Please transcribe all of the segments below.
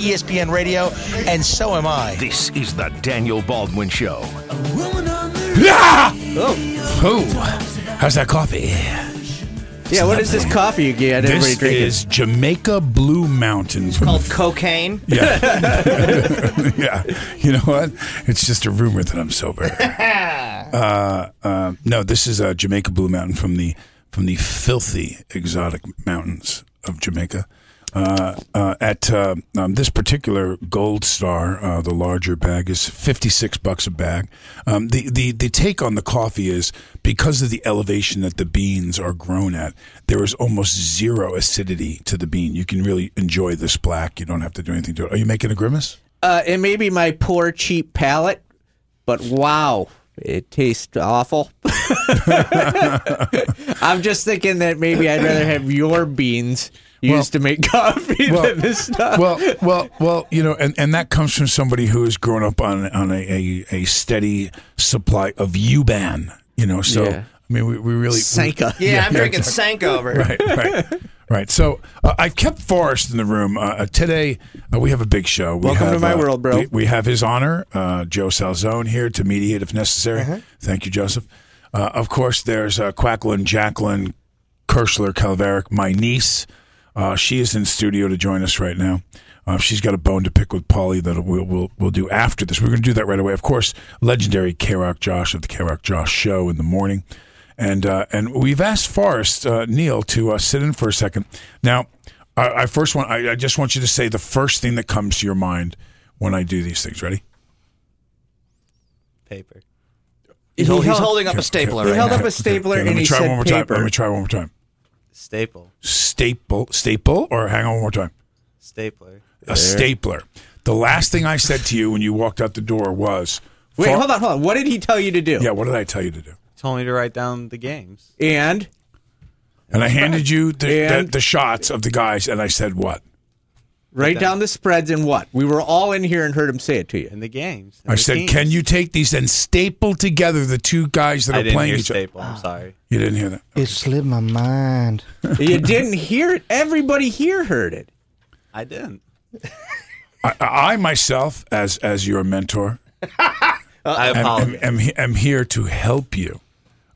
E ESPN Radio, and so am I. This is the Daniel Baldwin Show. Yeah! Oh. How's that coffee? Yeah, what is this coffee you get everybody This drinking? is Jamaica Blue Mountains. From Called cocaine. Yeah. yeah. You know what? It's just a rumor that I'm sober. Uh, uh, no, this is uh, Jamaica Blue Mountain from the from the filthy exotic mountains of Jamaica. Uh, uh, at uh, um, this particular Gold Star, the larger bag is fifty six bucks a bag. Um, the the the take on the coffee is because of the elevation that the beans are grown at, there is almost zero acidity to the bean. You can really enjoy this black. You don't have to do anything to it. Are you making a grimace? Uh, it may be my poor, cheap palate, but wow, it tastes awful. I'm just thinking that maybe I'd rather have your beans used to make coffee than this stuff. well, well, well, you know, and, and that comes from somebody who has grown up on on a, a, a steady supply of Yuban. You know, so Yeah. I mean, we, we really Sanka. Yeah, I'm drinking exactly. Sanka over. here. Right, right, right. So uh, I've kept Forrest in the room uh, uh, today. Uh, we have a big show. We Welcome to my uh, world, bro. We, we have His Honor uh, Joe Salzone here to mediate if necessary. Uh-huh. Thank you, Joseph. Uh, of course, there's uh, Quacklin Jacqueline Kirschler Calveric, my niece. Uh, she is in studio to join us right now. Uh, she's got a bone to pick with Paulie that we'll, we'll, we'll do after this. We're going to do that right away. Of course, legendary K Rock Josh of the K Rock Josh Show in the morning. And uh, and we've asked Forrest uh, Neil to uh, sit in for a second. Now, I, I first want I, I just want you to say the first thing that comes to your mind when I do these things. Ready? Paper. He He's, he's holding up a Okay, stapler He right held now. up a stapler Okay, let and me he try said one more paper. time. Let me try one more time. Staple. Staple, staple, or hang on one more time. Stapler. A stapler. The last thing I said to you when you walked out the door was, Wait, For- hold on, hold on. What did he tell you to do? Yeah, what did I tell you to do? Told me to write down the games. And And I handed you the, the, the shots of the guys, and I said what? Write down the spreads and what? We were all in here and heard him say it to you. in the games. I said, can you take these and staple together the two guys that I are didn't playing hear each other? staple. I'm sorry. You didn't hear that? It slipped my mind. you didn't hear it. Everybody here heard it. I didn't. I, I myself, as as your mentor, I am, apologize. am, am, am here to help you.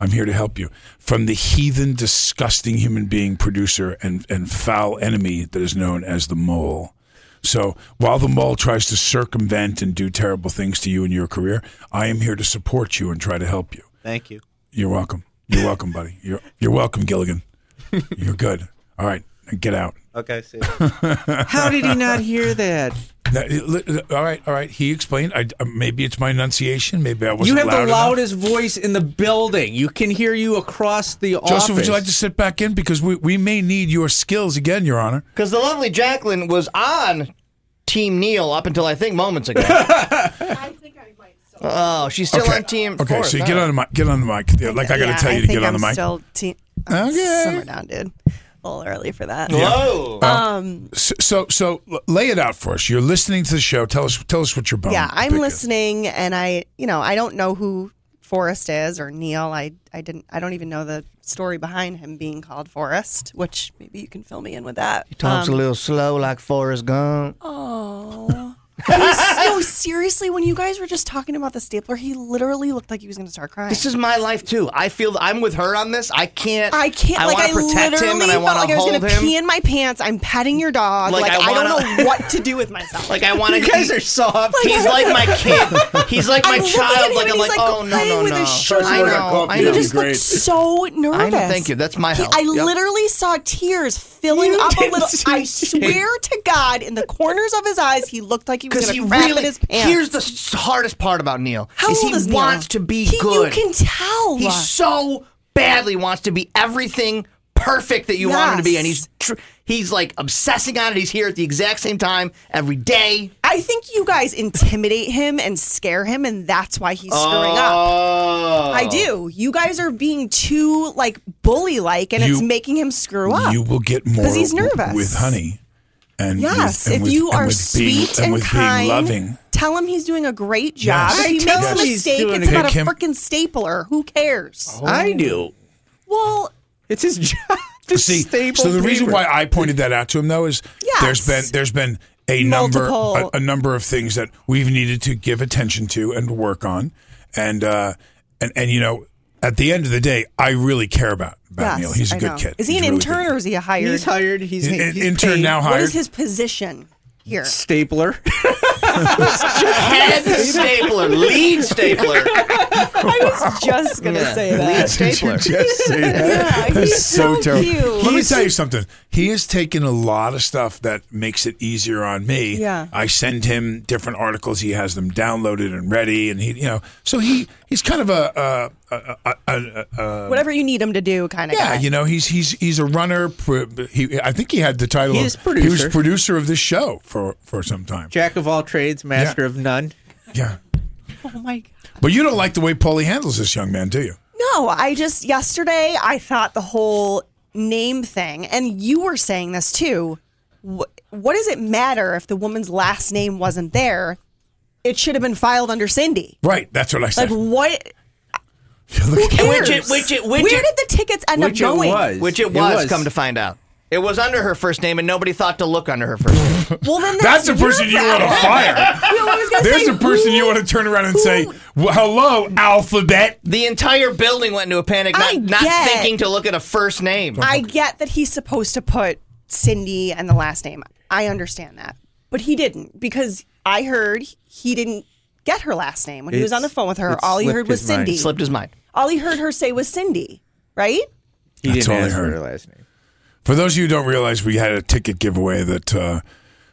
I'm here to help you from the heathen, disgusting human being producer and, and foul enemy that is known as the mole. So while the mole tries to circumvent and do terrible things to you in your career, I am here to support you and try to help you. Thank you. You're welcome. You're welcome, buddy. You're you're welcome, Gilligan. You're good. All right, get out. Okay, see. How did he not hear that? Now, All right, all right. He explained. I, uh, maybe it's my enunciation. Maybe I wasn't You have loud the enough. loudest voice in the building. You can hear you across the office. Joseph, would you like to sit back in because we, we may need your skills again, Your Honor. Because the lovely Jacqueline was on Team Neil up until I think moments ago. I think I might still. oh, she's still okay. on Team. Okay, Forrest, so you all get on the mic. Get on the mic. Yeah, like I got to yeah, tell you I to get on I'm the mic. Still te- I'm Okay. Simmer down, dude. A little early for that. Whoa. Um, so, so so lay it out for us. You're listening to the show. Tell us tell us what your bone. yeah, I'm pick is. listening, and I, you know, I don't know who Forrest is or Neil. I, I didn't. I don't even know the story behind him being called Forrest. Which maybe you can fill me in with that. He talks Um, a little slow like Forrest Gump. Oh. No, seriously, when you guys were just talking about the stapler, he literally looked like he was going to start crying. This is my life too. I feel I'm with her on this. I can't. I can't. I like want I to protect literally him and I want like to I was hold gonna him. pee in my pants. I'm petting your dog. Like, Like, I I, wanna- don't know what to do with myself. Like I want to. You guys are soft. He's like my kid. He's like my I'm looking child. him Like and I'm he's, like, like, oh no playing no with no. his shirt. I know. I He know. just looked so nervous. I know. Thank you. That's my He- help. I Yep. literally saw tears filling You up a little. see I swear to God, in the corners of his eyes, he looked like he was Because he really. in his pants. Here's the hardest part about Neil. How is old he is Neil? wants to be He- good. You can tell. He so badly wants to be everything perfect that you want him to be, and he's tr- he's like obsessing on it. He's here at the exact same time every day. I think you guys intimidate him and scare him, and that's why he's screwing up. Oh. I do. You guys are being too like bully like, and it's You- making him screw up. You will get more 'Cause he's nervous. with honey. And yes, with, and if with- you and are with being, sweet and, and, with kind, being loving. tell him he's doing a great job. Yes. If he I makes tell a mistake, it's a- about a freaking stapler. Who cares? I do. Well, It's his job. to See, staple so the reason why I pointed that out to him though is Yes. there's been there's been a number a, a number of things that we've needed to give attention to and work on, and uh, and and you know at the end of the day, I really care about about yes, Neil. He's a I good know. kid. Is he He's an really intern good. or is he a hired? he's hired. He's, In- he's intern paid. now hired. What is his position here? Stapler. Head stapler, lead stapler. I was just gonna Yeah, say that. lead that. stapler. Just say that. Yeah, That's he's so, so terrible. cute. Let me tell you something. He has taken a lot of stuff that makes it easier on me. Yeah. I send him different articles. He has them downloaded and ready, and he, you know, so he he's kind of a, a, a, a, a, a um, Whatever you need him to do, kind of yeah, guy. you know, he's he's he's a runner. He, I think he had the title. He of, is He producer. was producer of this show for for some time. Jack of all trades, master of none. Yeah, oh my god. but you don't like the way Paulie handles this young man, do you? No, I just yesterday I thought the whole name thing, and you were saying this too. Wh- what does it matter if the woman's last name wasn't there? It should have been filed under Cindy. Right. That's what I said. Like what? Who Which it, which it, which Where it, did the tickets end Which up it going? was. which it It was, was. come to find out. It was under her first name, and nobody thought to look under her first name. Well, then That's the your person you want to fire. You know, I was gonna There's say, a person who- you want to turn around and say, well, "Hello, alphabet." the entire building went into a panic, not, I not thinking to look at a first name. I get that he's supposed to put Cindy and the last name. I understand that. But he didn't because I heard he didn't get her last name. When he was on the phone with her, all he heard was his mind. Cindy. Slipped his mind. All he heard her say was Cindy, right? He That's didn't all I ask for heard. her last name. For those of you who don't realize, we had a ticket giveaway that uh,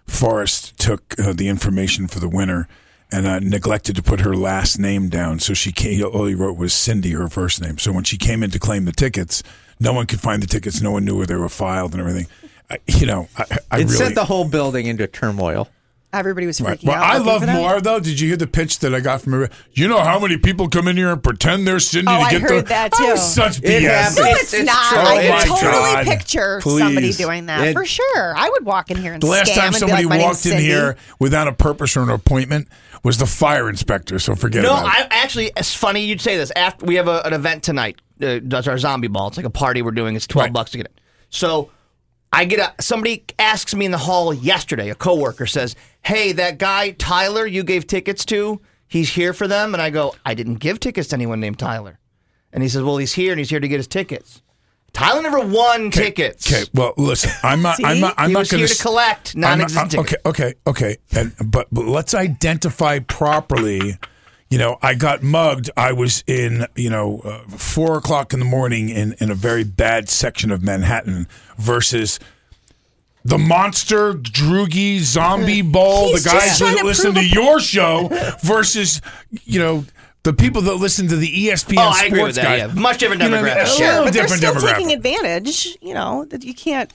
Forrest took uh, the information for the winner and uh, neglected to put her last name down. So she came, all he wrote was Cindy, her first name. So when she came in to claim the tickets, no one could find the tickets. No one knew where they were filed and everything. I, you know, I, I It really. sent the whole building into turmoil. Everybody was freaking Right. Well, out. I love more though. Did you hear the pitch that I got from her? You know how many people come in here and pretend they're Cindy Oh, to I get heard the that, Oh, such BS. happens. No, It's- it's, it's not. true. I Oh, can my totally God. picture Please. somebody doing that It- for sure. I would walk in here and The last scam time and somebody like, walked in Cindy." here without a purpose or an appointment was the fire inspector. So forget No, about it. No, I actually. It's funny you'd say this. After we have a, an event tonight, uh, does our zombie ball. It's like a party we're doing. It's twelve Right. bucks to get it. So I get a somebody asks me in the hall yesterday. A coworker says, "Hey, that guy Tyler you gave tickets to, he's here for them." And I go, "I didn't give tickets to anyone named Tyler." And he says, "Well, he's here and he's here to get his tickets." Tyler never won tickets. Okay, well, listen, I'm not. I'm not. I'm He not going here to collect non-existent Okay, okay, okay. And but, but let's identify properly. You know, I got mugged. I was in, you know, uh, four o'clock in the morning in in a very bad section of Manhattan versus. The monster, Droogie, zombie bowl, He's the guys trying that listen to prove your show versus, you know, the people that listen to the ESPN Oh, I sports agree with that, guy. yeah. Much different You know I mean? demographic. A Sure. little but they're still demographic. taking advantage. You know that you can't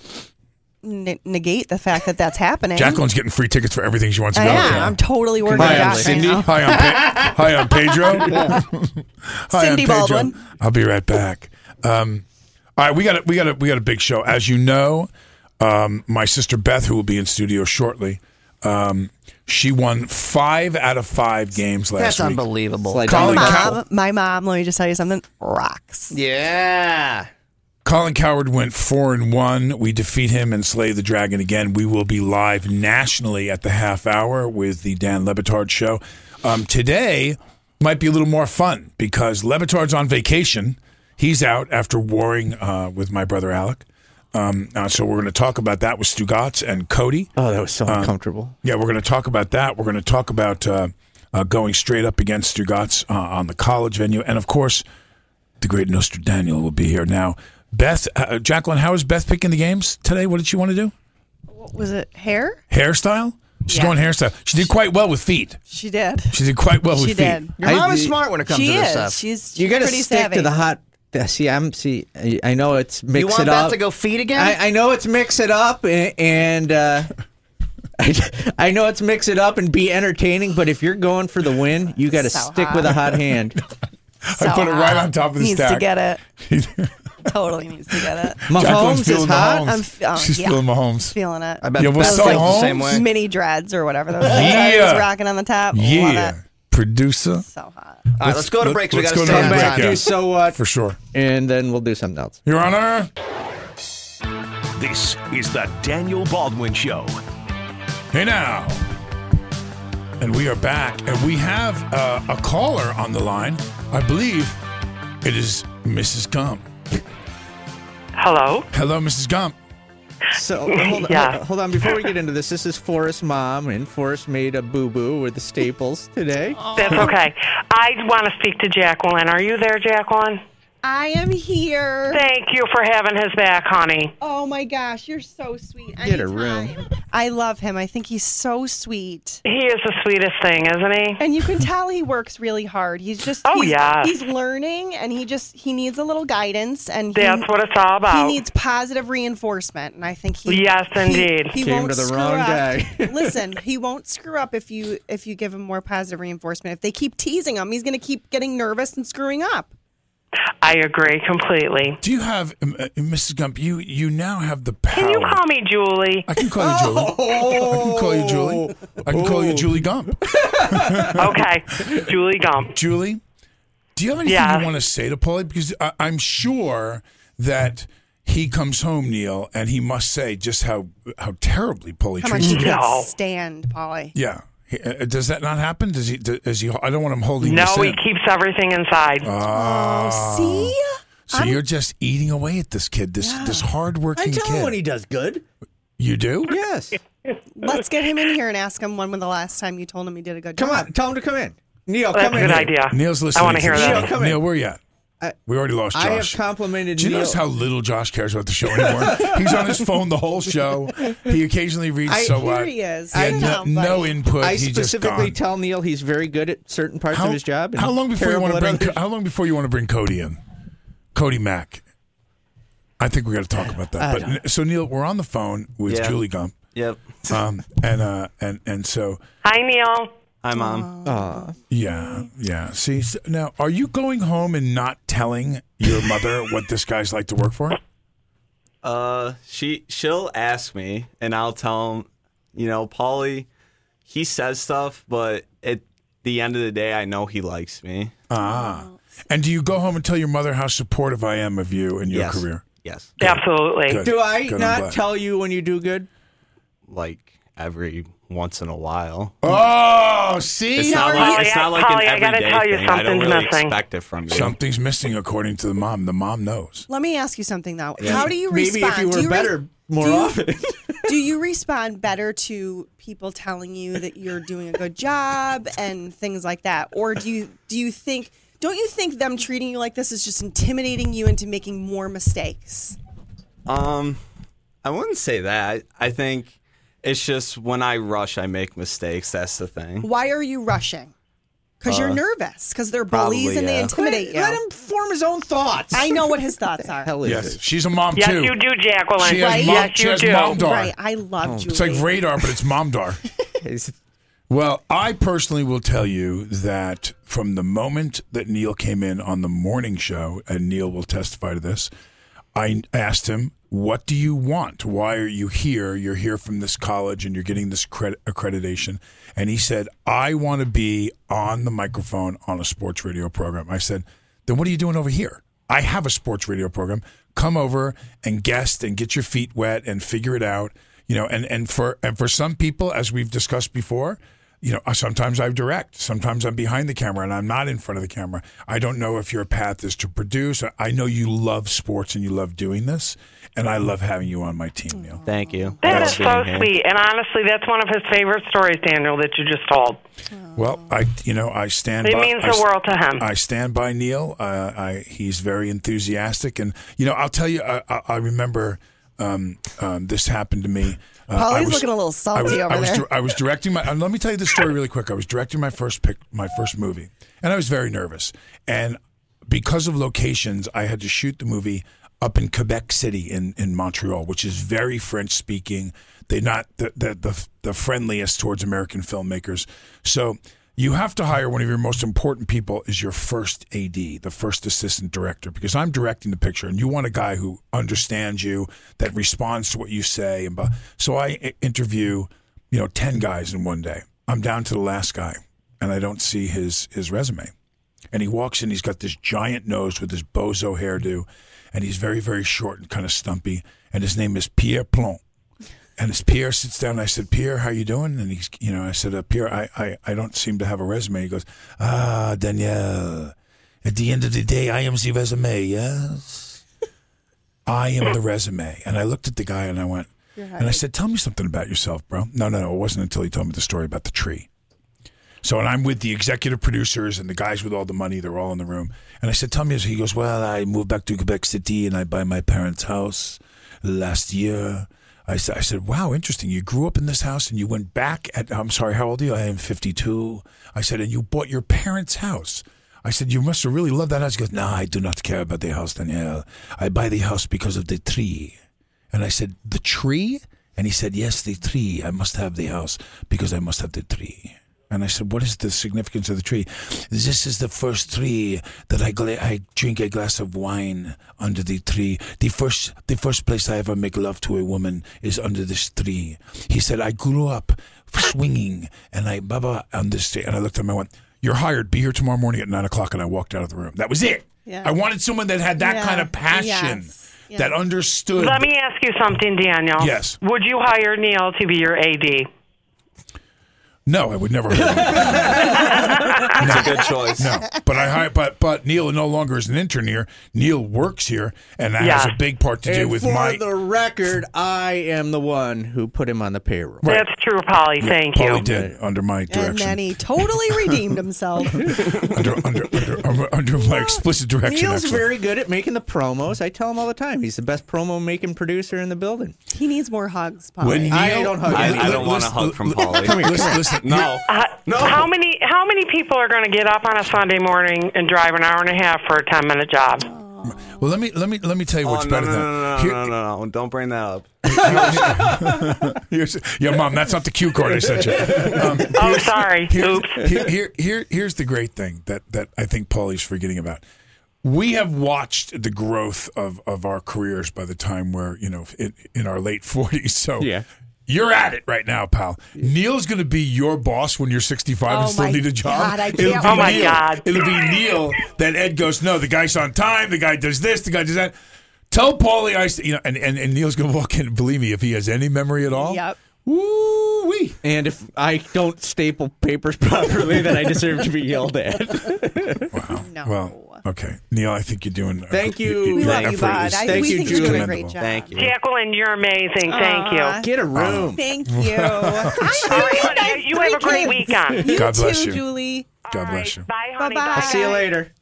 ne- negate the fact that that's happening. Jacqueline's getting free tickets for everything she wants to go am. to. I'm totally working Hi, on I'm Cindy. right. Hi, I'm, Pe- Hi, I'm Pedro. Hi, Cindy I'm Pedro. Baldwin. I'll be right back. Um, all right, we got a, we got a, we got a big show. As you know, um, my sister Beth, who will be in studio shortly, um, she won five out of five games last year. That's week. unbelievable. Slide Colin down the Mom, my mom. Let me just tell you something. Rocks. Yeah. Colin Cowherd went four and one. We defeat him and slay the dragon again. We will be live nationally at the half hour with the Dan Le Batard show. Um, today might be a little more fun because Le Batard's on vacation. He's out after warring uh, with my brother Alec. Um, uh, so we're going to talk about that with Stugotz and Cote. Oh, that was so uncomfortable. Yeah, we're going to talk about that. We're going to talk about uh, uh, going straight up against Stugotz uh, on the college venue, and of course, the great Nostra Daniel will be here now. Beth, uh, Jacqueline, how is Beth picking the games today? What did she want to do? What was it? Hair? Hairstyle? She's Yeah. going hairstyle. She did quite well with feet. She did. She did quite well with She feet. did. Your I- mom is smart when it comes She to this is. stuff. She's, she's You got to stick savvy. to the hot See, I'm see. I- I know it's mix you want it Beth up. to go feed again? I, I know it's mix it up and, and uh, I, I know it's mix it up and be entertaining. But if you're going for the win, you got to So stick hot. with a hot hand. I put it right on top of the needs stack. to get it. totally needs to get it. Jacqueline's Mahomes is hot. I'm f- oh, She's yeah. feeling Mahomes. Feeling it. I bet Yeah, Beth what's feels up, the same way. Mini dreads or whatever those things are. Yeah. He's rocking on the top. Love Yeah. it. Producer. So hot. All right, let's go to break. 'cause We let's got to go stay to on break, time. yeah. Do so what? For sure. And then we'll do something else. Your Honor. This is the Daniel Baldwin Show. Hey now. And we are back, and we have uh, a caller on the line. I believe it is Mrs. Gump. Hello. Hello, Mrs. Gump. So hold, Yeah. hold, hold on. Before we get into this, this is Forrest's mom, and Forrest made a boo boo with the staples today. That's okay. I want to speak to Jacqueline. Are you there, Jacqueline? I am here. Thank you for having his back, honey. Oh my gosh, you're so sweet. Get a room. I love him. I think he's so sweet. He is the sweetest thing, isn't he? And you can tell he works really hard. He's just Oh, he's, yes. he's learning and he just he needs a little guidance and he, That's what it's all about. He needs positive reinforcement and I think he Yes, he- indeed. He, Came won't to the screw wrong up. guy. Listen, he won't screw up if you if you give him more positive reinforcement. If they keep teasing him, he's going to keep getting nervous and screwing up. I agree completely. Do you have, um, uh, Mrs. Gump? You you now have the power. Can you call me Julie? I can call you Julie. I can call you Julie. I can call you Julie Gump. okay, Julie Gump. Julie, do you have anything Yeah. you want to say to Paulie? Because I, I'm sure that he comes home, Neil, and he must say just how how terribly Paulie How much treats he you. can't stand, Polly. Yeah. He- uh, Does that not happen? Does he? Does he? I don't want him holding No, he keeps everything inside. Oh, See? So you're just eating away at this kid, this this hardworking I tell kid. him when he does good. you do? Yes. Let's get him in here and ask him when was the last time you told him he did a good Come job. Come on, tell him to come in. Neil, That's come a in. good idea. Neil's listening. I want to hear that. show. Come in. Neil, where are you at? I- we already lost I have Josh. complimented Do you Neil. notice how little Josh cares about the show anymore? He's on his phone the whole show. He occasionally reads I- so Here what. he is. He had Sit no, no input. I He just specifically gone. tell Neil he's very good at certain parts of his job. and How long before you want to bring? others. How long before you want to bring Cody in? Cody Mack. I think we got to talk about that. But so Neil, we're on the phone with Yeah. Julie Gump. Yep. Um, and uh, and and so Hi, Neil. Hi, mom. Aw. yeah, yeah. See, now are you going home and not telling your mother what this guy's like to work for? Uh, she she'll ask me, and I'll tell him. You know, Paulie, he says stuff, but at the end of the day, I know he likes me. Ah. And do you go home and tell your mother how supportive I am of you and your Yes. career? Yes, Absolutely. Good. Do I Good, I'm not glad. tell you when you do good? like every once in a while. Oh, see, It's not like it's I- not like Polly, I an gotta everyday tell you thing. I don't something's really missing. expect it from you. something's missing according to the mom. The mom knows. Let me ask you something though. How do you respond? Maybe respond? if you Do were re- better more do you- often. do you respond better to people telling you that you're doing a good job and things like that, or do you do you think? Don't you think them treating you like this is just intimidating you into making more mistakes? Um, I wouldn't say that. I think it's just when I rush, I make mistakes. That's the thing. Why are you rushing? Because you're Uh, nervous. Because they're bullies probably, and they yeah. intimidate you. Let him form his own thoughts. I know what his thoughts are. Hell is Yes, it? she's a mom Yes, too. you do, Jacqueline. She has Right? mom, Yes, she you has do. momdar. Right. I love Julie. It's like radar, but it's momdar. Well, I personally will tell you that from the moment that Neil came in on the morning show, and Neil will testify to this, I asked him, What do you want? Why are you here? You're here from this college and you're getting this credit, accreditation. And he said, I want to be on the microphone on a sports radio program. I said, Then what are you doing over here? I have a sports radio program. Come over and guest and get your feet wet and figure it out. You know, and, and for and for some people, as we've discussed before, you know, sometimes I direct, sometimes I'm behind the camera and I'm not in front of the camera. I don't know if your path is to produce. I know you love sports and you love doing this, and I love having you on my team, Neil. Thank you. That Love is so being here. sweet. And honestly, that's one of his favorite stories, Daniel, that you just told. Well, I, you know, I stand. It by, means I the world to him. I stand by Neil. Uh, I he's very enthusiastic, and you know, I'll tell you, I, I, I remember um, um, this happened to me. Uh, Polly's I was- looking a little I salty was, over I was, there. I was directing my. let me tell you the story really quick. I was directing my first pic, my first movie, and I was very nervous. And because of locations, I had to shoot the movie up in Quebec City in, in Montreal, which is very French speaking. They're not the, the the the friendliest towards American filmmakers. So you have to hire one of your most important people is your first AD, the first assistant director, because I'm directing the picture, and you want a guy who understands you, that responds to what you say, and so I interview, you know, ten guys in one day. I'm down to the last guy, and I don't see his his resume. And he walks in, he's got this giant nose with this bozo hairdo, and he's very, very short and kind of stumpy. And his name is Pierre Plon. And as Pierre sits down, I said, Pierre, how you doing? And he's, you know, I said, uh, Pierre, I, I, I don't seem to have a resume. He goes, Ah, Danielle, at the end of the day, I am the resume, yes? I am the resume. And I looked at the guy and I went, and I said, tell me something about yourself, bro. No, no, no. It wasn't until he told me the story about the tree. So, and I'm with the executive producers and the guys with all the money. They're all in the room. And I said, tell me. He goes, well, I moved back to Quebec City and I buy my parents' house last year. I said, I said, wow, interesting. You grew up in this house and you went back at, I'm sorry, how old are you? I am 52. I said, and you bought your parents' house. I said, you must have really loved that house. He goes, no, I do not care about the house, Danielle. I buy the house because of the tree. And I said, the tree? And he said, yes, the tree. I must have the house because I must have the tree. And I said, what is the significance of the tree? This is the first tree that I, gla- I drink a glass of wine under the tree. The first, the first place I ever make love to a woman is under this tree. He said, I grew up swinging and I, baba, on this tree. And I looked at him, and I went, you're hired. Be here tomorrow morning at nine o'clock. And I walked out of the room. That was it. Yeah. I wanted someone that had that Yeah. kind of passion, Yes. that understood. Let me ask you something, Daniel. Yes. Would you hire Neil to be your AD? No, I would never. hire him. That's a good choice. No, but I hire, but but Neil no longer is an intern here. Neil works here, and that has a big part to do And with for my. For the record, I am the one who put him on the payroll. That's true, Polly. Yeah, Thank Paulie you. did under my And direction, then he totally redeemed himself. under, under, under, under, under my explicit direction. Neil's excellent. very good at making the promos. I tell him all the time. He's the best promo making producer in the building. He needs more hugs, Polly. When Neil, I don't hug I. I don't want a hug from Polly. Come here, listen, listen. No. Uh, No. How many how many people are going to get up on a Sunday morning and drive an hour and a half for a ten minute job? Well, let me let me let me tell you Oh, what's no, better no, than no, no, Here- no, no, no, Don't bring that up. Here's, yeah, mom, that's not the cue card I sent you. Um, Oh, sorry. Here's, Oops. Here, here, here, here's the great thing that that I think Paulie's forgetting about. We have watched the growth of of our careers by the time we're you know in, in our late forties. So Yeah. You're at it right now, pal. Neil's going to be your boss when you're 65 and Oh still need a job. God, I It'll can't be Oh my Neil. God. It'll be Neil that Ed goes, no, the guy's on time. The guy does this. The guy does that. Tell Paulie, I, you know, and, and, and Neil's going to walk in. Believe me, if he has any memory at all, Yep. Woo wee. And if I don't staple papers properly, then I deserve to be yelled at. Wow. No. Well, okay, Neil, I think you're doing. Thank you. We love you, bud. is- I, Thank we you, think you're doing a Julie. great job. Thank you. Jacqueline, you're amazing. Thank Aw. you. Get a room. Thank you. All right, honey, you have a great weekend. You God bless too, you. Julie. God bless you. Bye, honey. Bye-bye. I'll see you later.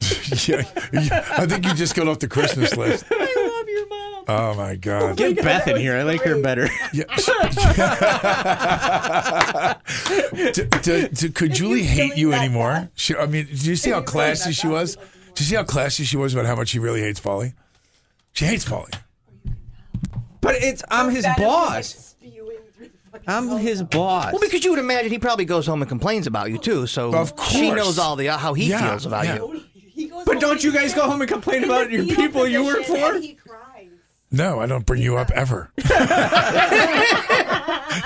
yeah, yeah, I think you just got off the Christmas list. I love your mom. Oh my God. Get Beth in here. I like her better. Yeah. D- d- d- could Julie hate you anymore? She, I mean, did you see how classy she was? Did you see how classy she was about how much she really hates Polly? She hates Polly. But it's I'm his boss. I'm his boss. Well, because you would imagine he probably goes home and complains about you too. So Of she course. knows all the how he Yeah, feels about yeah. you. But don't you guys go home and complain about your people you work for? No, I don't bring you up ever.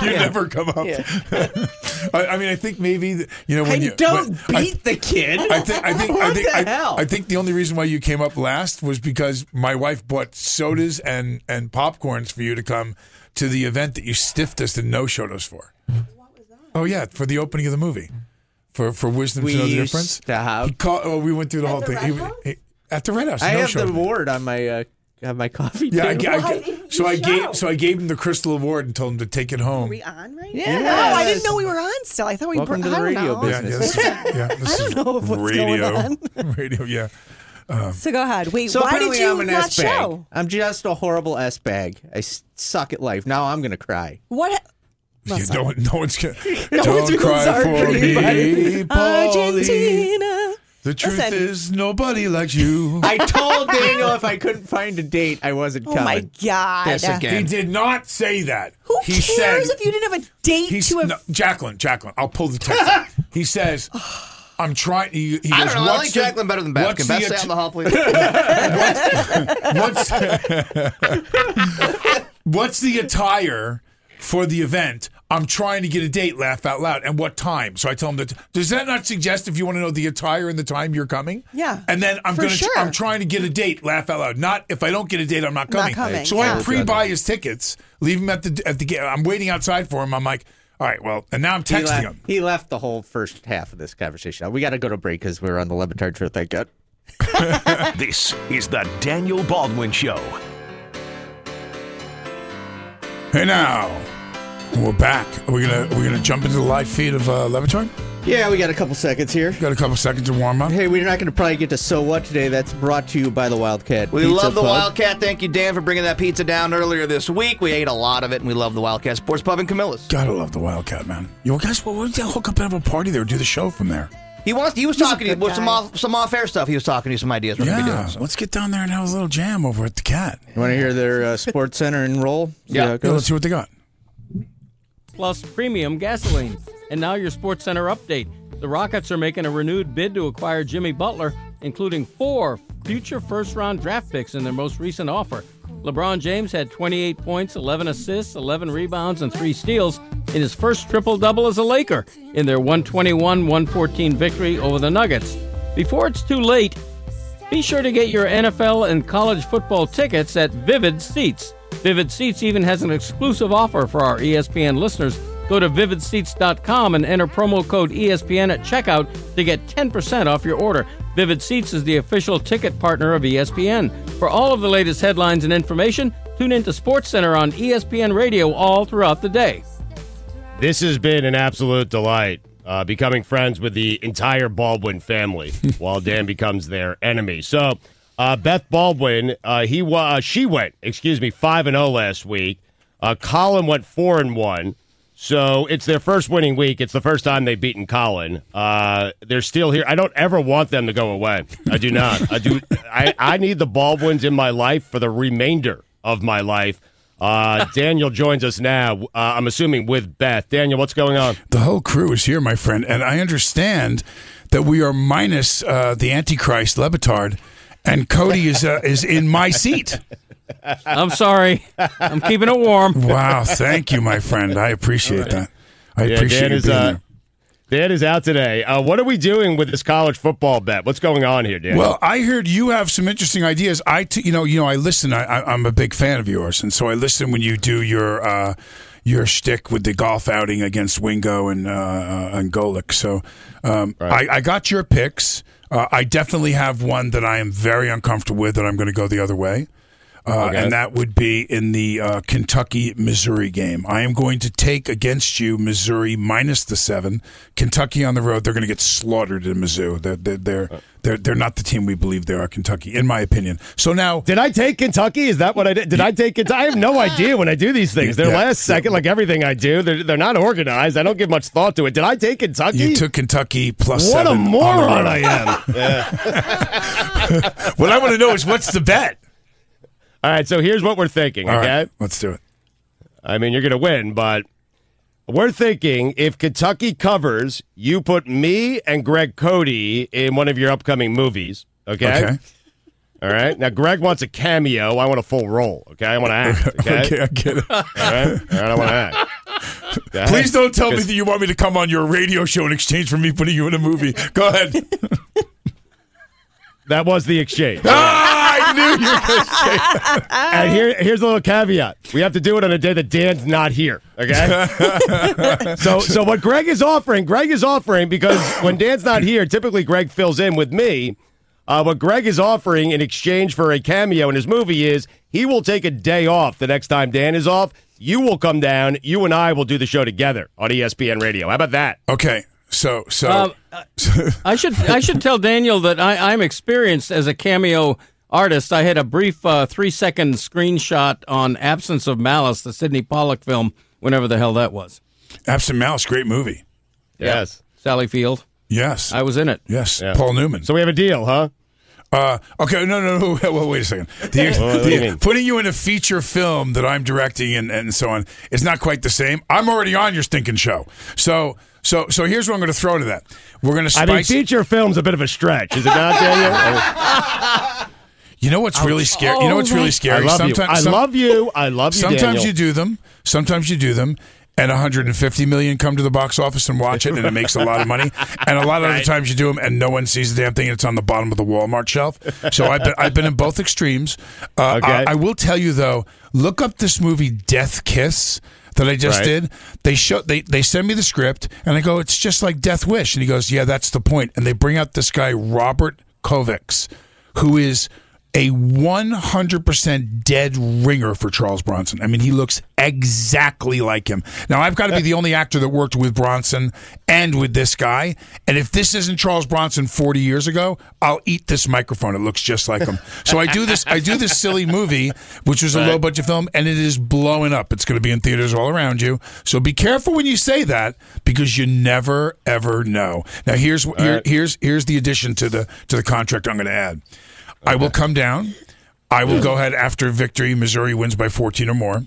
you never come up. I, I mean, I think maybe the- you know when I you don't but I- beat the kid. I think I think I think the I, hell? I think the only reason why you came up last was because my wife bought sodas and and popcorns for you to come to the event that you stiffed us and no showed us for. Oh yeah, for the opening of the movie, for for wisdom We to know the difference. to have- He called, oh, we went through the whole thing. He- he- at the Red House, I no have showed the award on my uh, on my coffee Yeah, I, table. I- so I gave so I gave him the crystal award and told him to take it home. Are we on right Yeah. now? Oh, I didn't know we were on still. I thought we Welcome br- to the I don't radio know. Yeah, yeah, this, is- yeah, this I don't is know what's going radio. on. radio, yeah. Um, so go ahead. Wait, So why did apparently you I'm an not S bag. show? I'm just a horrible S bag. I s- suck at life. Now I'm gonna cry. What? You don't, no one's gonna. No don't one's feeling cry sorry for for me. Paulie. Argentina. The truth Listen. is, nobody likes you. I told Daniel if I couldn't find a date, I wasn't oh coming. Oh coming. my god. This again. He did not say that. Who he cares said, if you didn't have a date He's, to a no, Jacqueline, Jacqueline, I'll pull the text. up. he says, I'm trying. He, he I goes, don't know. I "What's like the- Jacqueline better than Beth. what's Can Beth stay att- on the hall, please? what's, what's the attire for the event? I'm trying to get a date. Laugh out loud. And what time? So I tell him that. Does that not suggest if you want to know the attire and the time you're coming? Yeah, And then I'm gonna. sure. I'm trying to get a date. Laugh out loud. Not if I don't get a date, I'm not coming. Not coming. coming, so I pre-buy his tickets. Leave him at the at the gate. I'm waiting outside for him. I'm like, all right, well, and now I'm He texting left, him. he left the whole first half of this conversation. We got to go to break because we're on the Le Batard show. Thank God. This is the Daniel Baldwin Show. Hey now, we're back. Are we gonna are we gonna jump into the live feed of uh, Le Batard? Yeah, we got a couple seconds here. Got a couple seconds to warm up. Hey, we're not going to probably get to so what today. That's brought to you by the Wildcat. We Pizza love the Pub. Wildcat. Thank you, Dan, for bringing that pizza down earlier this week. We ate a lot of it, and we love the Wildcat Sports Pub in Camillus. Gotta love the Wildcat, man. Yo, guys, what would you hook up and have a party there? Do the show from there? He wants. He was He's talking to you with some off some off air stuff. He was talking to you some ideas. We're gonna be Yeah, doing. So. let's get down there and have a little jam over at the Cat. You want to hear their uh, Sports Center and roll? See Yeah. how it Yeah, goes? let's see what they got. Plus premium gasoline. And now your Sports Center update. The Rockets are making a renewed bid to acquire Jimmy Butler, including four future first round draft picks in their most recent offer. LeBron James had 28 points, 11 assists, 11 rebounds, and 3 steals in his first triple double as a Laker in their 121 114 victory over the Nuggets. Before it's too late, be sure to get your NFL and college football tickets at Vivid Seats. Vivid Seats even has an exclusive offer for our ESPN listeners. Go to vividseats.com and enter promo code ESPN at checkout to get 10% off your order. Vivid Seats is the official ticket partner of ESPN. For all of the latest headlines and information, tune into SportsCenter on ESPN Radio all throughout the day. This has been an absolute delight. Uh, becoming friends with the entire Baldwin family while Dan becomes their enemy. So, uh, Beth Baldwin, uh, he uh, she went, excuse me, five and zero last week. Uh, Colin went four and one. So it's their first winning week. It's the first time they've beaten Colin. Uh, they're still here. I don't ever want them to go away. I do not. I do. I, I need the Baldwins in my life for the remainder of my life. Uh, Daniel joins us now. Uh, I'm assuming with Beth. Daniel, what's going on? The whole crew is here, my friend, and I understand that we are minus uh, the Antichrist Le Batard, and Cote is uh, is in my seat. I'm sorry. I'm keeping it warm. Wow, thank you, my friend. I appreciate that. I Yeah, appreciate Dan you is, being uh, there. Dan is out today. Uh, what are we doing with this college football bet? What's going on here, Dan? Well, I heard you have some interesting ideas. I, t- you know, you know, I listen. I, I, I'm a big fan of yours, and so I listen when you do your uh, your shtick with the golf outing against Wingo and uh, uh, and Golic. So um, I, I got your picks. Uh, I definitely have one that I am very uncomfortable with, that I'm going to go the other way. Uh, Okay. And that would be in the uh, Kentucky Missouri game. I am going to take against you Missouri minus the seven. Kentucky on the road, they're going to get slaughtered in Mizzou. They're, they're, they're, they're, they're not the team we believe they are, Kentucky, in my opinion. So now. Did I take Kentucky? Is that what I did? Did I take Kentucky? I have no idea when I do these things. They're Yeah. last second, like everything I do. They're, they're not organized. I don't give much thought to it. Did I take Kentucky? You took Kentucky plus What a seven. on the moron. I am. what I want to know is what's the bet? All right, so here's what we're thinking, All okay? right, let's do it. I mean, you're going to win, but we're thinking if Kentucky covers, you put me and Greg Cote in one of your upcoming movies, okay? Okay. All right. Now, Greg wants a cameo. I want a full role, okay? I want to act, okay? Okay, I get it. All right? All right, I want to act. Okay? Please don't tell me that you want me to come on your radio show in exchange for me putting you in a movie. Go ahead. That was the exchange. ah, I knew you were going to say that. And here, here's a little caveat: we have to do it on a day that Dan's not here. Okay. so, so what Greg is offering, Greg is offering because when Dan's not here, typically Greg fills in with me. Uh, what Greg is offering in exchange for a cameo in his movie is he will take a day off the next time Dan is off. You will come down. You and I will do the show together on ESPN Radio. How about that? Okay, so so Um, I should I should tell Daniel that I, I'm experienced as a cameo artist. I had a brief uh, three second screenshot on Absence of Malice, the Sydney Pollack film, whenever the hell that was. Absent Malice, great movie. Yes. Sally Field. Yes. I was in it. Yes. Yeah. Paul Newman. So we have a deal, huh? Uh, okay, no, no, no. Well, wait a second. The- What- what do you? Putting you in a feature film that I'm directing and, and so on is not quite the same. I'm already on your stinking show. So, so, so here's what I'm going to throw to that. We're going to I mean, feature film's a bit of a stretch, is it not, Daniel? you know what's really scary? You know what's really I scary? love you. I some- love you. I love you. Sometimes Daniel. you do them. Sometimes you do them. And 150 million come to the box office and watch it, and it makes a lot of money. And a lot of other times you do them, and no one sees the damn thing, and it's on the bottom of the Walmart shelf. So I've been, I've been in both extremes. Uh, Okay. I, I will tell you though, look up this movie Death Kiss that I just Right. did. They show they they send me the script, and I go, it's just like Death Wish, and he goes, yeah, that's the point. And they bring out this guy Robert Kovacs, who is a 100% dead ringer for Charles Bronson. I mean, he looks exactly like him. Now, I've got to be the only actor that worked with Bronson and with this guy. And if this isn't Charles Bronson 40 years ago, I'll eat this microphone. It looks just like him. So I do this I do this silly movie, which was a low budget film, and it is blowing up. It's going to be in theaters all around you. So be careful when you say that because you never ever know. Now, here's here, here's here's the addition to the to the contract I'm going to add. I will come down. I will go ahead after victory. Missouri wins by 14 or more.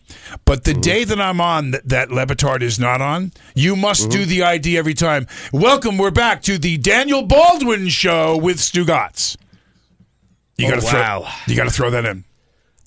But the mm-hmm. day that I'm on that, that is not on, you must do mm-hmm. the ID every time. Welcome, we're back to the Daniel Baldwin Show with Stugotz. You Oh, got to throw. You got to throw that in.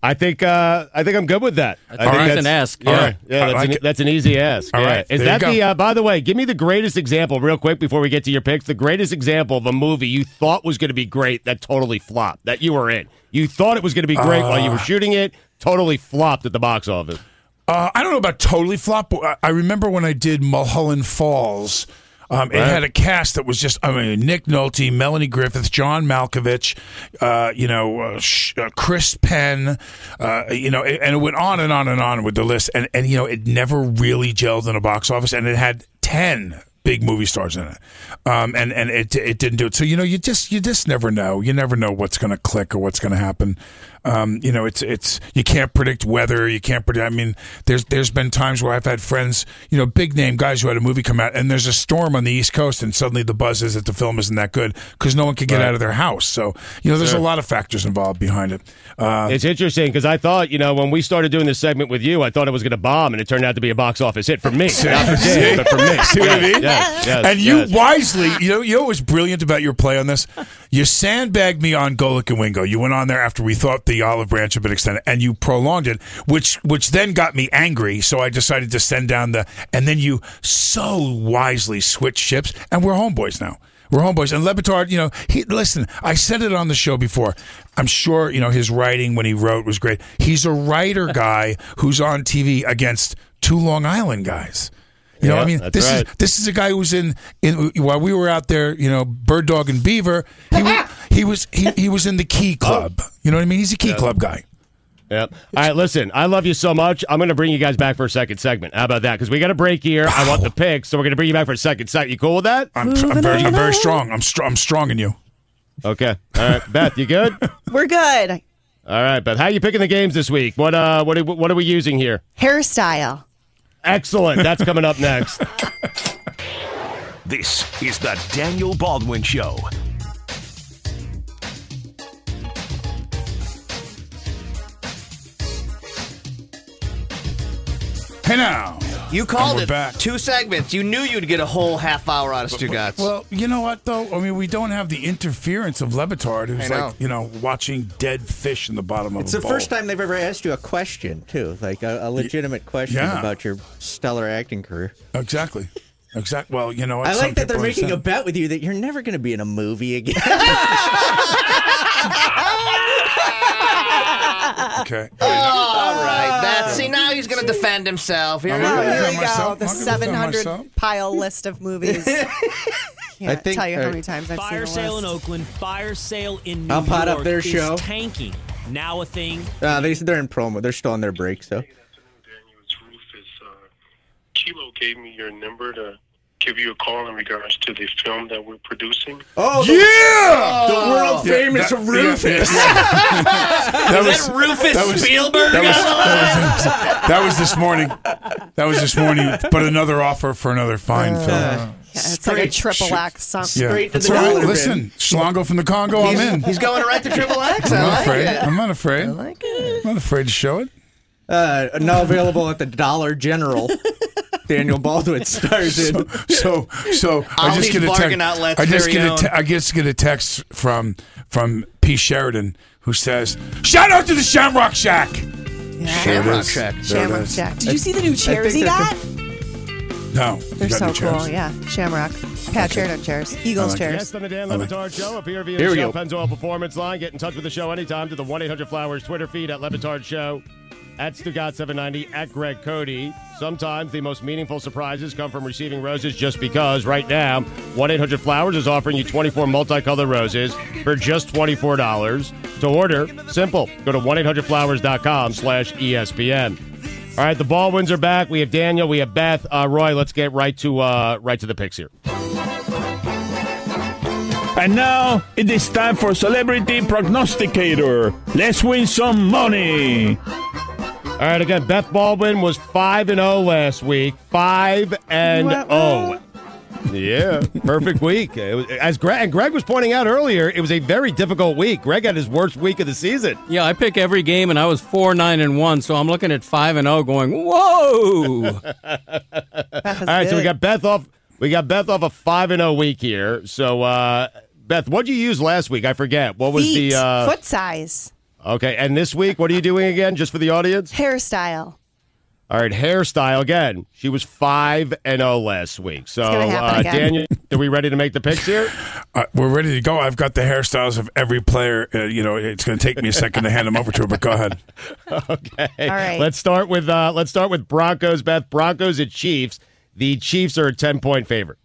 I think uh, I think I'm good with that. I think it's an ask, Yeah, yeah. yeah, that's, like an, that's an easy ask. All yeah. right, Is there that the? Uh, by the way, give me the greatest example, real quick, before we get to your picks. The greatest example of a movie you thought was going to be great that totally flopped. That you were in. You thought it was going to be great while you were shooting it. Totally flopped at the box office. Uh, I don't know about totally flop, but I remember when I did Mulholland Falls. Um, It had a cast that was just, I mean, Nick Nolte, Melanie Griffith, John Malkovich, uh, you know, uh, Sh- uh, Chris Penn, uh, you know, and it went on and on and on with the list. And, and, you know, it never really gelled in a box office. And it had 10 big movie stars in it. Um, and, and it, it didn't do it. So, you know, you just, you just never know. You never know what's going to click or what's going to happen. Um, you know, it's it's you can't predict weather. You can't predict. I mean, there's there's been times where I've had friends, you know, big name guys who had a movie come out, and there's a storm on the East Coast, and suddenly the buzz is that the film isn't that good because no one can get Right. out of their house. So you know, there's Sure. a lot of factors involved behind it. Uh, It's interesting because I thought, you know, when we started doing this segment with you, I thought it was going to bomb, and it turned out to be a box office hit for me, not for Dan, but for me. See what I mean? Yes, yes, and you yes. wisely, you know, you know what was brilliant about your play on this? You sandbagged me on Golic and Wingo. You went on there after we thought the olive branch had been extended, and you prolonged it, which which then got me angry. So I decided to send down the, and then you so wisely switched ships, and we're homeboys now. We're homeboys. And Le Batard, you know, he listen. I said it on the show before. I'm sure you know his writing when he wrote was great. He's a writer guy who's on TV against two Long Island guys. You know, Yeah, I mean, this right. is this is a guy who was in in while we were out there, you know, Bird Dog and Beaver. He was he was he, he was in the Key Club. You know what I mean? He's a Key Yeah. Club guy. Yep. All right, listen, I love you so much. I'm going to bring you guys back for a second segment. How about that? Because we got a break here. I want the picks, so we're going to bring you back for a second segment. You cool with that? I'm, I'm very I'm very strong. I'm str- I'm strong in you. Okay. All right, Beth, you good? We're good. All right, Beth. How you picking the games this week? What uh, what are, what are we using here? Hairstyle. Excellent. That's coming up next. This is the Daniel Baldwin Show. Hey now. You called it back. two segments. You knew you'd get a whole half hour out of Stugotz. Well, you know what though? I mean, we don't have the interference of Le Batard, who's know. like you know watching dead fish in the bottom of It's a the bowl. first time they've ever asked you a question, too, like a, a legitimate question yeah. about your stellar acting career. Exactly. Exactly. Well, you know what? I Some like that they're people making a bet with you that you're never going to be in a movie again. Okay. All right. That's see now he's gonna defend himself. Here, I'm we go. Here we go. The I'm gonna defend 700 pile list of movies. Can't think- tell you how uh, many times I've Fire seen the sale in. Oakland, fire sale in New I'll pot up their is show. tanking. Now a thing. uh, they, said they're in promo. They're still on their break, so. Kilo gave me your number to give you a call in regards to the film that we're producing. Oh, yeah! The world famous that- Rufus. That Is that Rufus Spielberg? That was, that, was, that was this morning. That was this morning. But another offer for another fine film. it's like a triple X. Song. Yeah, that's all right. Listen, Schlongo from the Congo, I'm in. He's going right to triple X. I'm not like afraid. it. I'm not afraid. I like it. I'm not afraid to show it. Uh, now available at the Dollar General. Daniel Baldwin stars in. So, so I All just these get a bargain text. outlets I just get a te- I just get a text from from P Sheridan who says, "Shout out to the Shamrock Shack." Shamrock Shack. Shamrock Shack. Did you see the new chairs he got? No, They're so cool. Yeah, Shamrock. Pat Sheridan chairs. Eagles like chairs. Guest on the Dan Le Batard Show, appear via Here the we Shell. Pennzoil Performance Line. Get in touch with the show anytime to the 1 800 Flowers Twitter feed at Le Batard Show, at Stugotz790, at Greg Cote. Sometimes the most meaningful surprises come from receiving roses just because. Right now, 1 800 Flowers is offering you 24 multicolored roses for just $24. To order, simple. Go to 1 800flowers.com slash ESPN. All right, the Baldwins are back. We have Daniel, we have Beth. Uh, Roy, let's get right to uh, right to the picks here. And now it is time for Celebrity Prognosticator. Let's win some money. All right, again, Beth Baldwin was 5 and 0 last week. 5 and 0. Yeah, perfect week. It was, as Greg, and Greg was pointing out earlier, it was a very difficult week. Greg had his worst week of the season. Yeah, I pick every game, and I was four nine and one, so I'm looking at five and zero, going, "Whoa!" All right, so we got Beth off. We got Beth off a five and zero week here. So, uh, Beth, what'd you use last week? I forget. What was Feet, the uh, foot size, okay? And this week, what are you doing again? Just for the audience. hairstyle. All right, hairstyle again. She was five and zero last week. So, gonna uh, again. Daniel, are we ready to make the picks here? Uh, we're ready to go. I've got the hairstyles of every player. Uh, you know, it's going to take me a second to hand them over to her, but go ahead. okay. All right. Let's start with uh, let's start with Broncos. Beth, Broncos at Chiefs. The Chiefs are a ten point favorite.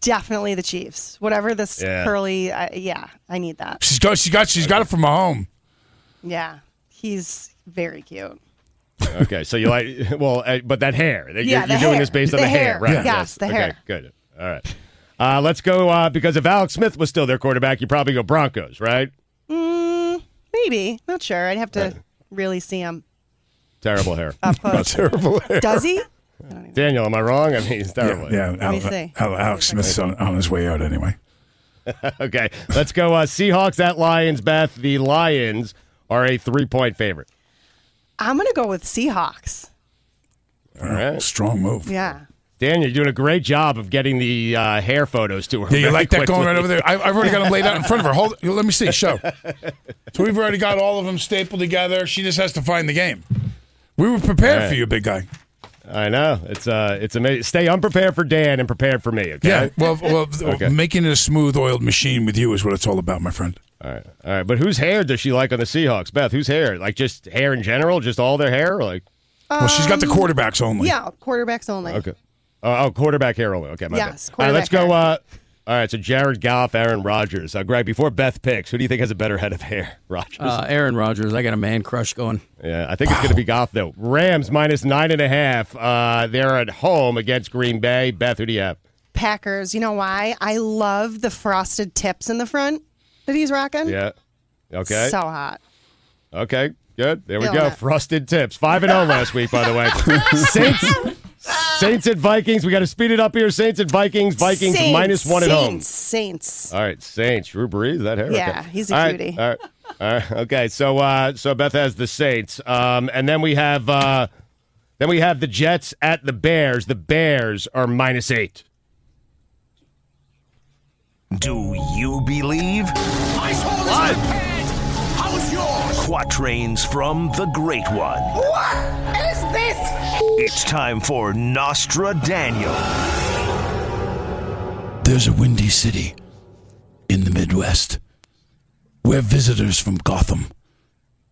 Definitely the Chiefs. Whatever this Yeah. curly, uh, yeah, I need that. She's got. She got. She's got it from home. Yeah, he's very cute. Okay, so you like well, uh, but that hair. You're, Yeah, the you're doing hair. this based on The the hair, hair. right? Yes, the okay, hair. Good. All right. Uh, let's go uh, because if Alex Smith was still their quarterback, you probably go Broncos, right? Mm, maybe not sure. I'd have to really see him. Terrible hair. Up close. terrible hair. Does he? Daniel, am I wrong? I mean, he's terrible. Yeah, me Al- see. Al- Alex Smith's on, on his way out anyway. okay, let's go. Uh, Seahawks at Lions. Beth, the Lions are a three point favorite. I'm gonna go with Seahawks. All right, strong move. Yeah. Daniel, you're doing a great job of getting the uh, hair photos to her. Yeah, you very like that going right over there? I, I've already got them laid out in front of her. Hold. Let me see. Show. So we've already got all of them stapled together. She just has to find the game. We were prepared All right. for you, big guy. I know it's uh, it's amazing. Stay unprepared for Dan and prepared for me. Okay. Yeah. Well, well, Okay. making it a smooth oiled machine with you is what it's all about, my friend. All right, all right. But whose hair does she like on the Seahawks, Beth? Whose hair? Like just hair in general? Just all their hair? Or like well, she's got the Um, quarterbacks only. Yeah, quarterbacks only. okay. Oh, oh, quarterback hair only. Okay, my Yes, bad. All right, let's go. Uh, all right, so Jared Goff, Aaron Rodgers. Uh, Greg, before Beth picks, who do you think has a better head of hair? Rodgers. Uh, Aaron Rodgers, I got a man crush going. yeah, I think it's going to be Goff though. Rams minus nine and a half. Uh, they're at home against Green Bay. Beth, who do you have? Packers. You know why? I love the frosted tips in the front that he's rocking. Yeah. Okay. So hot. Okay, good. There we Feeling go. it. Frosted tips. 5 and 0 last week, by the way. Saints Saints at Vikings. We got to speed it up here. Saints at Vikings. Vikings Saints, minus 1 at home. Saints, Saints. All right, Saints. Drew Brees, that hair. Yeah, he's a All right, cutie. All right, all right. Okay, so uh, so Beth has the Saints, um, and then we have uh, then we have the Jets at the Bears. The Bears are minus eight. Do you believe? My soul is prepared. How's yours? Quatrains from the Great One. What is this? It's time for Nostra Daniel. There's a windy city in the Midwest where visitors from Gotham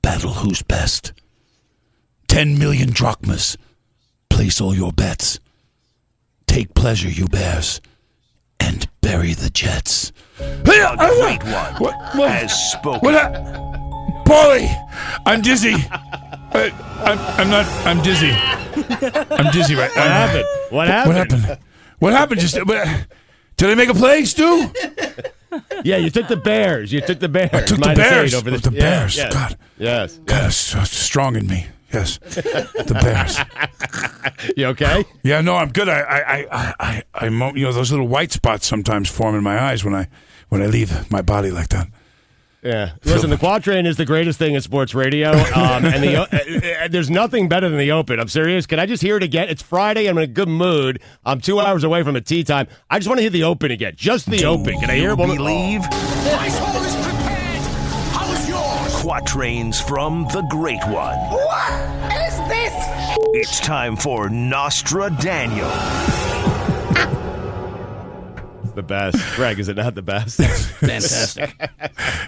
battle who's best. Ten million drachmas. Place all your bets. Take pleasure, you bears, and bury the Jets. The oh, Great One has spoken. What? hap- Paulie, I'm dizzy. I, I'm, I'm not. I'm dizzy. I'm dizzy right now. What happened? What happened? What happened? What happened? Just uh, what- did I make a play, Stu? Yeah, you took the Bears. You took the Bears. I took the Bears. eight over oh, the, The yeah, Bears. Yes. God. Yes. God, it's so strong in me. Yes, the Bears. You okay? Yeah, no, I'm good. I, I, I, I, I, I you know, those little white spots sometimes form in my eyes when I, when I leave my body like that. Yeah. Listen, the quatrain is the greatest thing in sports radio, um, and the uh, uh, there's nothing better than the open. I'm serious. Can I just hear it again? It's Friday. I'm in a good mood. I'm two hours away from a tea time. I just want to hear the open again. Just the open. Can I hear it? one more- believe? Quatrains from the Great One. What is this? It's time for Nostra Daniel. the best. Greg, is it not the best? Fantastic.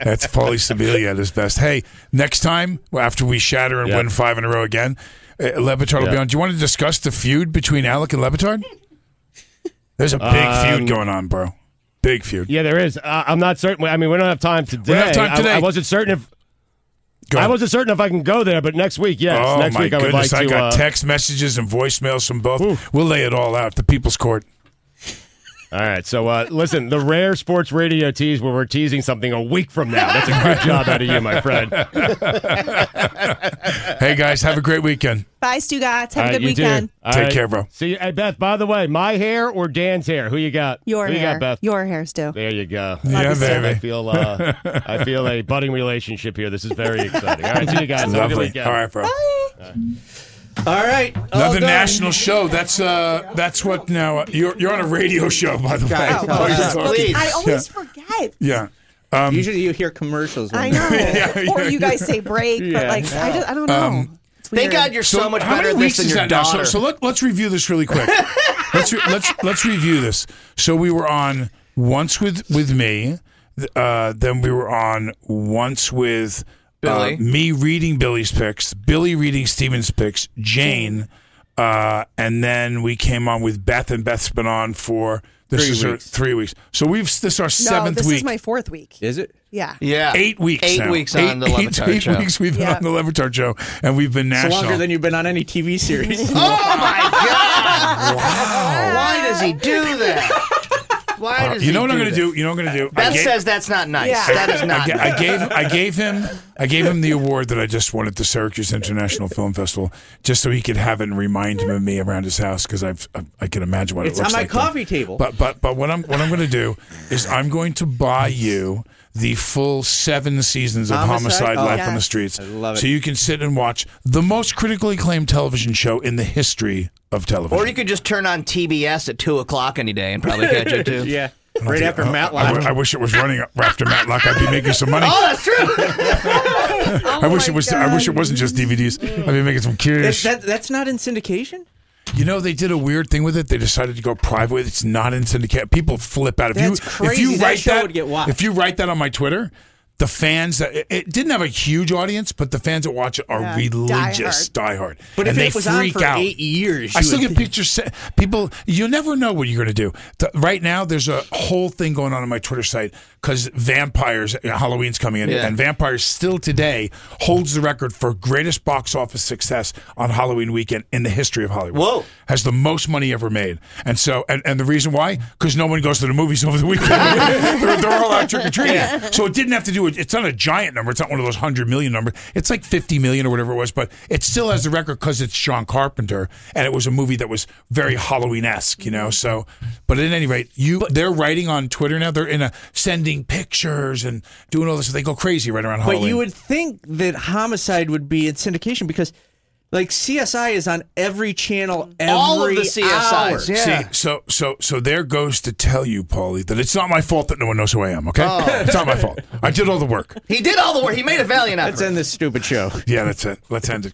That's Paulie Sevilla at his best. Hey, next time after we shatter and Yeah. win five in a row again, uh, Le Batard will be Yeah. on. Do you want to discuss the feud between Alec and Le Batard? There's a big Um, feud going on, bro. Big feud. Yeah, there is. Uh, I'm not certain. I mean, we don't have time today. don't have time I- today. I, wasn't certain if. Go I wasn't certain if I can go there, but next week, yes. oh next my week I would goodness! like I to. got uh, text messages and voicemails from both. We'll lay it all out. The People's Court. All right, so uh, listen, the rare sports radio tease where we're teasing something a week from now. That's a good job out of you, my friend. Hey guys, have a great weekend. Bye, Stugotz. Have All a right, good you too. weekend. All Take right. care, bro. See you. Hey, Beth, by the way, my hair or Dan's hair? Who you got? Your Who you got, Beth? Your hair, Stu. There you go. Yeah, you, baby. I feel uh, I feel a budding relationship here. This is very exciting. All right, see you guys. Have a good Lovely. weekend. All right, bro. All right. All Another done. national show. That's uh, that's what now. Uh, you're you're on a radio show, by the way. Guys, Oh, tell us. you're talking- Please. I always Yeah. forget. Yeah. Um, Usually you hear commercials. when- I know. Yeah, or yeah, you guys say break, but Yeah. like I, just, I don't know. Um, It's Thank weird. God you're so, much how better many at this weeks than is your that now? daughter. So, so let, let's review this really quick. let's re- let's let's review this. So we were on once with with me, uh, then we were on once with uh, me reading Billy's picks, Billy reading Steven's picks, Jane, uh, and then we came on with Beth, and Beth's been on for this Three is her weeks. three weeks. So we've this is our No, seventh this week. is my fourth week. Is it? Yeah. yeah. Eight weeks. Eight now. weeks on Eight- the eight- Le Batard eight show. weeks we've been Yeah. on the Le Batard show, and we've been It's national. longer than you've been on any TV series. Oh my God! wow. Why does he do that? Why Uh, does you he know what I'm going to that? do? You know what I'm going to do? I Beth gave- says that's not nice. Yeah. That is not. I, nice. I gave I gave him I gave him the award that I just won at the Syracuse International Film Festival, just so he could have it and remind him of me around his house because I've I, I can imagine what It's it looks like. It's on my like. there. coffee table. But but but what I'm what I'm going to do is I'm going to buy you the full seven seasons of Homicide? Homicide, Oh, Life on the. Streets, I love it. so you can sit and watch the most critically acclaimed television show in the history of television. Or you could just turn on TBS at two o'clock any day and probably catch it too. yeah. Right think- after I- I- Matlock. I, w- I wish it was running after Matlock. I'd be making some money. Oh, that's true. I oh wish it was. I wish it wasn't just DVDs. I'd be making some That's, cash. that, that's not in syndication? You know, they did a weird thing with it. They decided to go private. It's not in syndicate. People flip out. If That's you if crazy. you That write show that, would get watched. if you write that on my Twitter, the fans that it, it didn't have a huge audience, but the fans that watch it are Yeah, religious, diehard. But and if they it was on freak for out. eight years, I still get think- pictures. People, you never know what you're going to do. The- right now, there's a whole thing going on on my Twitter site because vampires, Halloween's coming in, Yeah. and vampires still today holds the record for greatest box office success on Halloween weekend in the history of Hollywood. Whoa. Has the most money ever made. And so, and, and the reason why? Because no one goes to the movies over the weekend. they're, they're all out trick or treating. So it didn't have to do it's not a giant number. It's not one of those 100 million numbers. It's like 50 million or whatever it was, but it still has the record because it's John Carpenter and it was a movie that was very Halloween esque, you know? So, but at any rate, you, they're writing on Twitter now. They're in a sending pictures and doing all this. They go crazy right around Halloween. But you would think that Homicide would be in syndication because, like, CSI is on every channel every All of the CSIs, hour. yeah. See, so so so there goes to tell you, Paulie, that it's not my fault that no one knows who I am. Okay, oh. it's not my fault. I did all the work. He did all the work. He made a valiant effort. Let's end this stupid show. Yeah, that's it. Let's end it.